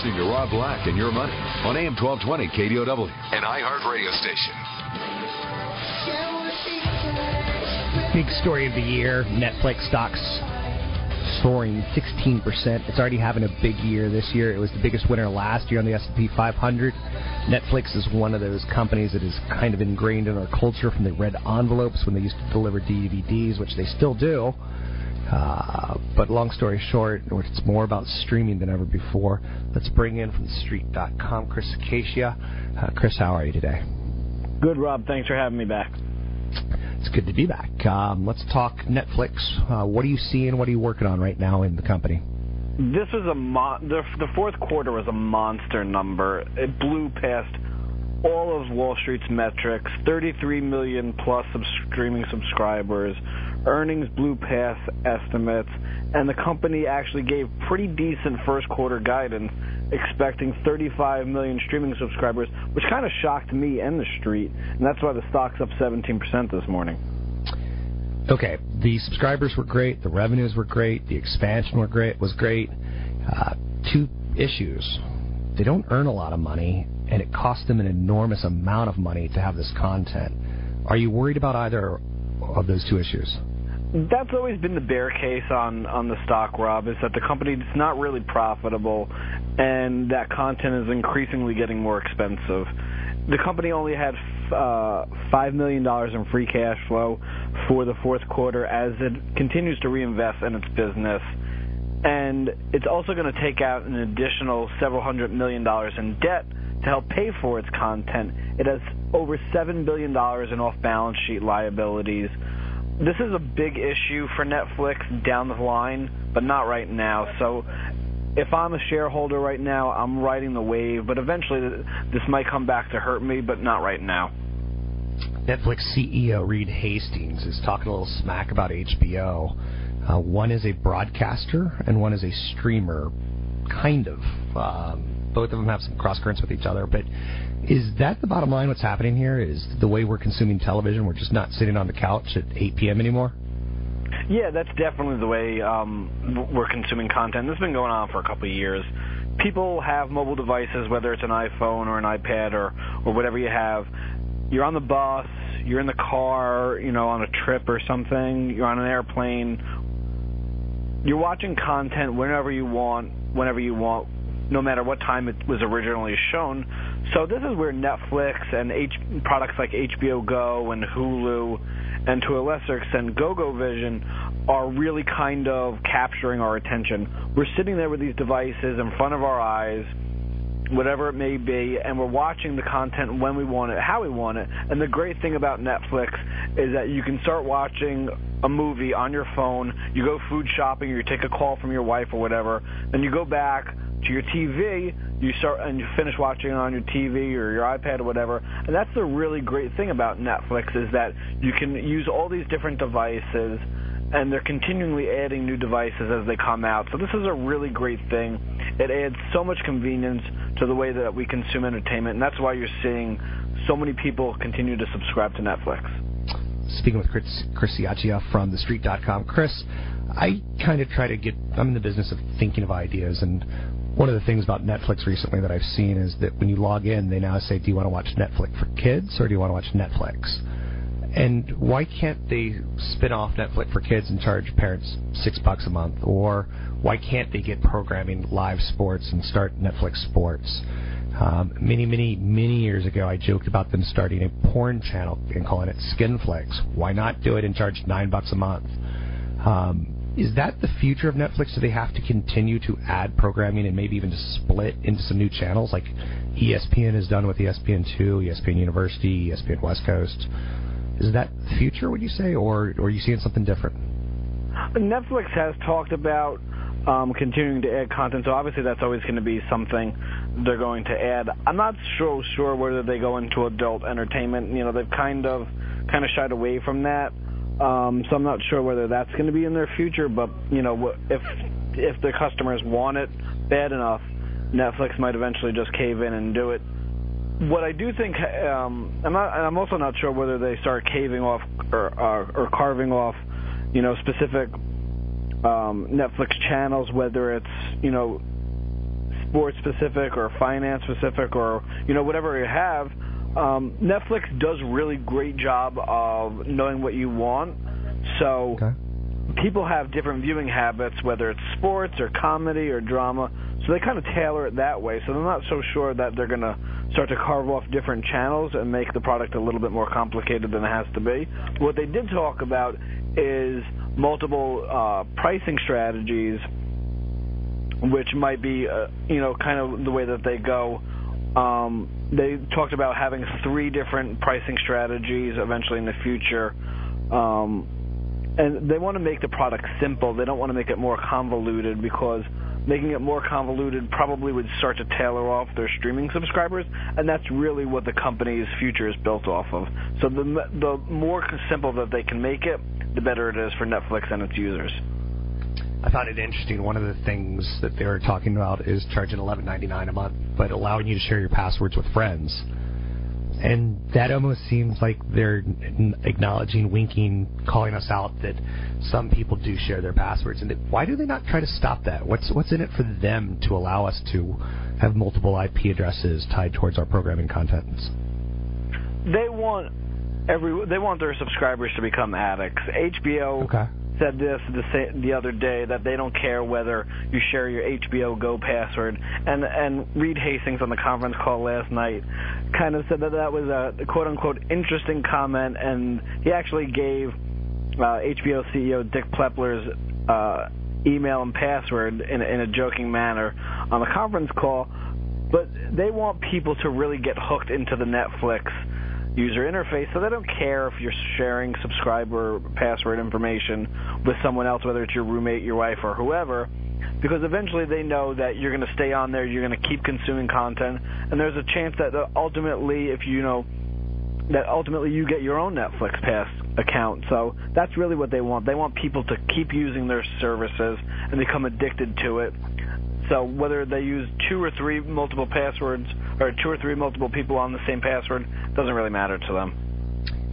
listening to Rob Black and Your Money on AM 1220 KDOW, an iHeart radio station. Big story of the year Netflix stocks soaring 16%. It's already having a big year this year. It was the biggest winner last year on the S&P 500. Netflix is one of those companies that is kind of ingrained in our culture from the red envelopes when they used to deliver DVDs, which they still do. Uh, but long story short, it's more about streaming than ever before. Let's bring in from TheStreet.com Chris Ciaccia. Uh, Chris, how are you today? Good, Rob. Thanks for having me back. It's good to be back. Um, let's talk Netflix. Uh, what are you seeing? What are you working on right now in the company? This was a mo- the, the fourth quarter was a monster number. It blew past all of Wall Street's metrics. 33 million plus sub- streaming subscribers earnings blew past estimates, and the company actually gave pretty decent first quarter guidance, expecting 35 million streaming subscribers, which kind of shocked me and the street, and that's why the stock's up 17% this morning. Okay, the subscribers were great, the revenues were great, the expansion were great was great. Uh, two issues: they don't earn a lot of money, and it costs them an enormous amount of money to have this content. Are you worried about either of those two issues? That's always been the bear case on on the stock, Rob, is that the company is not really profitable, and that content is increasingly getting more expensive. The company only had uh, five million dollars in free cash flow for the fourth quarter as it continues to reinvest in its business, and it's also going to take out an additional several hundred million dollars in debt to help pay for its content. It has over seven billion dollars in off-balance sheet liabilities this is a big issue for Netflix down the line, but not right now. So if I'm a shareholder right now, I'm riding the wave, but eventually this might come back to hurt me, but not right now. Netflix CEO Reed Hastings is talking a little smack about HBO. Uh, one is a broadcaster and one is a streamer, kind of. Um, both of them have some cross currents with each other, but is that the bottom line? What's happening here is the way we're consuming television. We're just not sitting on the couch at 8 p.m. anymore. Yeah, that's definitely the way um, we're consuming content. This has been going on for a couple of years. People have mobile devices, whether it's an iPhone or an iPad or or whatever you have. You're on the bus, you're in the car, you know, on a trip or something. You're on an airplane. You're watching content whenever you want, whenever you want, no matter what time it was originally shown. So this is where Netflix and H- products like HBO Go and Hulu, and to a lesser extent GoGo Vision, are really kind of capturing our attention. We're sitting there with these devices in front of our eyes, whatever it may be, and we're watching the content when we want it, how we want it. And the great thing about Netflix is that you can start watching a movie on your phone, you go food shopping, or you take a call from your wife or whatever, then you go back to your TV, you start and you finish watching on your TV or your iPad or whatever. And that's the really great thing about Netflix is that you can use all these different devices and they're continually adding new devices as they come out. So this is a really great thing. It adds so much convenience to the way that we consume entertainment, and that's why you're seeing so many people continue to subscribe to Netflix. Speaking with Chris, Chris Ciaccia from TheStreet.com. Chris, I kind of try to get, I'm in the business of thinking of ideas, and one of the things about Netflix recently that I've seen is that when you log in, they now say, "Do you want to watch Netflix for kids or do you want to watch Netflix?" And why can't they spin off Netflix for kids and charge parents six bucks a month? Or why can't they get programming live sports and start Netflix Sports? Um, many, many, many years ago, I joked about them starting a porn channel and calling it Skinflix. Why not do it and charge nine bucks a month? Um, is that the future of Netflix? Do they have to continue to add programming and maybe even to split into some new channels like ESPN has done with ESPN2, ESPN University, ESPN West Coast? Is that the future, would you say, or, or are you seeing something different? Netflix has talked about um, continuing to add content, so obviously that's always going to be something they're going to add. I'm not so sure whether they go into adult entertainment. You know, they've kind of kind of shied away from that. Um, so I'm not sure whether that's going to be in their future. But you know, if if the customers want it bad enough, Netflix might eventually just cave in and do it. What I do think, um, I'm not. I'm also not sure whether they start caving off or uh, or carving off, you know, specific um, Netflix channels, whether it's you know sports specific or finance specific or you know whatever you have. Um, Netflix does really great job of knowing what you want. So Okay. people have different viewing habits, whether it's sports or comedy or drama. So they kind of tailor it that way. So they're not so sure that they're going to start to carve off different channels and make the product a little bit more complicated than it has to be. What they did talk about is multiple uh, pricing strategies, which might be, uh, you know, kind of the way that they go. Um, they talked about having three different pricing strategies eventually in the future. Um, and they want to make the product simple. They don't want to make it more convoluted because making it more convoluted probably would start to tailor off their streaming subscribers, and that's really what the company's future is built off of. So the the more simple that they can make it, the better it is for Netflix and its users. I found it interesting. One of the things that they were talking about is charging eleven ninety nine a month, but allowing you to share your passwords with friends. And that almost seems like they're acknowledging, winking, calling us out that some people do share their passwords. And why do they not try to stop that? What's what's in it for them to allow us to have multiple IP addresses tied towards our programming contents? They want every they want their subscribers to become addicts. HBO Okay. Said this the, the other day that they don't care whether you share your HBO Go password. And and Reed Hastings on the conference call last night kind of said that that was a quote unquote interesting comment, and he actually gave uh, HBO CEO Dick Plepler's uh, email and password in, in a joking manner on the conference call. But they want people to really get hooked into the Netflix user interface, so they don't care if you're sharing subscriber password information with someone else, whether it's your roommate, your wife, or whoever, because eventually they know that you're going to stay on there, you're going to keep consuming content, and there's a chance that ultimately, if you know, that ultimately you get your own Netflix Pass account. So that's really what they want. They want people to keep using their services and become addicted to it. So whether they use two or three multiple passwords or two or three multiple people on the same password doesn't really matter to them.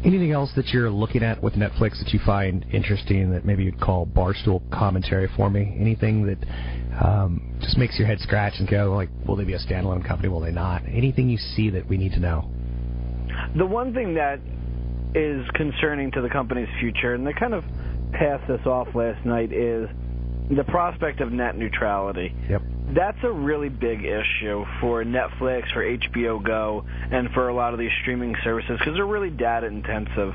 Anything else that you're looking at with Netflix that you find interesting that maybe you'd call barstool commentary for me? Anything that um, just makes your head scratch and go like, will they be a standalone company? Will they not? Anything you see that we need to know? The one thing that is concerning to the company's future, and they kind of passed this off last night, is the prospect of net neutrality. Yep. That's a really big issue for Netflix, for HBO Go, and for a lot of these streaming services because they're really data intensive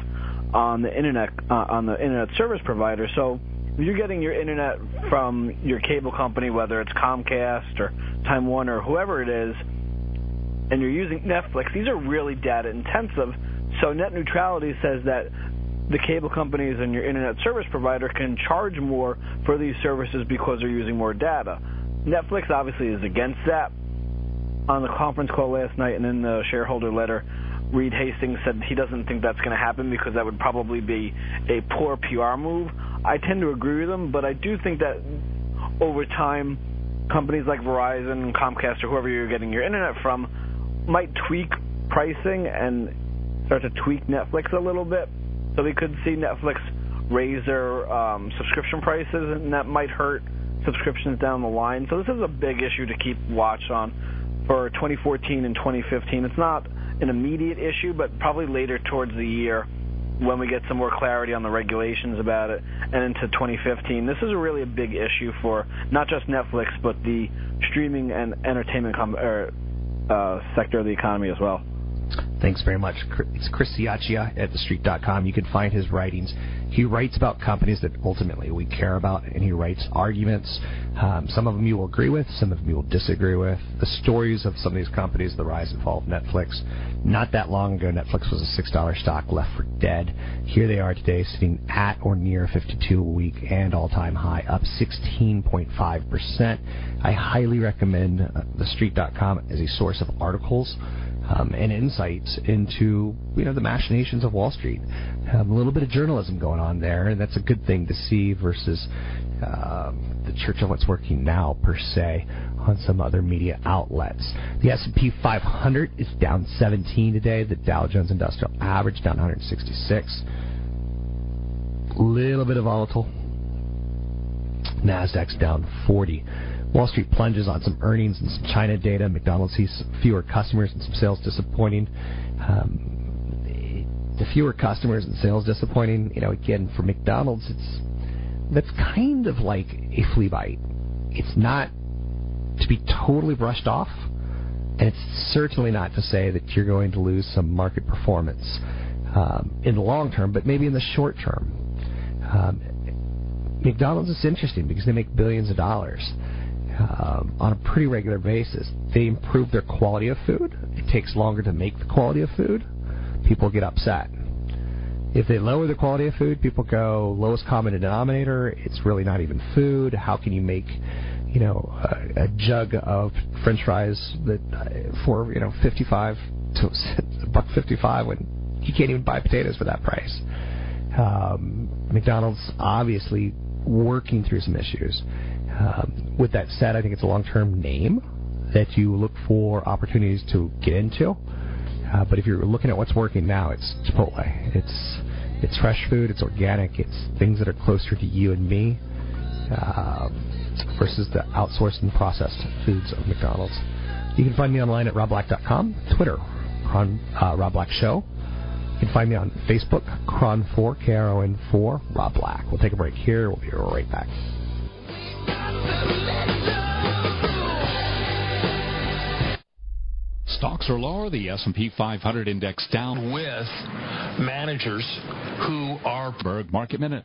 on the internet uh, on the internet service provider. So if you're getting your internet from your cable company, whether it's Comcast or Time Warner or whoever it is, and you're using Netflix, these are really data intensive. So net neutrality says that the cable companies and your internet service provider can charge more for these services because they're using more data. Netflix obviously is against that. On the conference call last night and in the shareholder letter, Reed Hastings said he doesn't think that's going to happen because that would probably be a poor PR move. I tend to agree with him, but I do think that over time, companies like Verizon, Comcast, or whoever you're getting your internet from might tweak pricing and start to tweak Netflix a little bit. So we could see Netflix raise their um, subscription prices, and that might hurt subscriptions down the line. So this is a big issue to keep watch on for 2014 and 2015. It's not an immediate issue, but probably later towards the year when we get some more clarity on the regulations about it and into 2015. This is really a big issue for not just Netflix, but the streaming and entertainment com- er, uh, sector of the economy as well. Thanks very much. It's Chris Ciaccia at TheStreet.com. You can find his writings. He writes about companies that ultimately we care about, and he writes arguments. Um, some of them you will agree with, some of them you will disagree with. The stories of some of these companies, the rise and fall of Netflix. Not that long ago, Netflix was a $6 stock left for dead. Here they are today, sitting at or near 52 a week and all-time high, up 16.5%. I highly recommend uh, TheStreet.com as a source of articles um, and insights into you know the machinations of Wall Street. Um, a little bit of journalism going on there, and that's a good thing to see versus um, the church of what's working now per se on some other media outlets. The S&P 500 is down 17 today. The Dow Jones Industrial Average down 166. A Little bit of volatile. Nasdaq's down 40. Wall Street plunges on some earnings and some China data. McDonald's sees fewer customers and some sales disappointing. Um, the fewer customers and sales disappointing, you know, again, for McDonald's, it's that's kind of like a flea bite. It's not to be totally brushed off, and it's certainly not to say that you're going to lose some market performance um, in the long term, but maybe in the short term. Um, McDonald's is interesting because they make billions of dollars um, on a pretty regular basis. They improve their quality of food. It takes longer to make the quality of food. People get upset. If they lower the quality of food, people go lowest common denominator. It's really not even food. How can you make, you know, a, a jug of French fries that uh, for you know fifty five to a buck fifty five when you can't even buy potatoes for that price? Um, McDonald's obviously working through some issues. Um, with that said, I think it's a long-term name that you look for opportunities to get into. Uh, but if you're looking at what's working now, it's Chipotle. It's it's fresh food. It's organic. It's things that are closer to you and me um, versus the outsourced and processed foods of McDonald's. You can find me online at robblack.com, Twitter, Kron, uh, Rob Black Show. You can find me on Facebook, Kron4, K-R-O-N-4, Rob Black. We'll take a break here. We'll be right back. Stocks are lower. The S&P 500 index down with managers who are Berg Market Minute.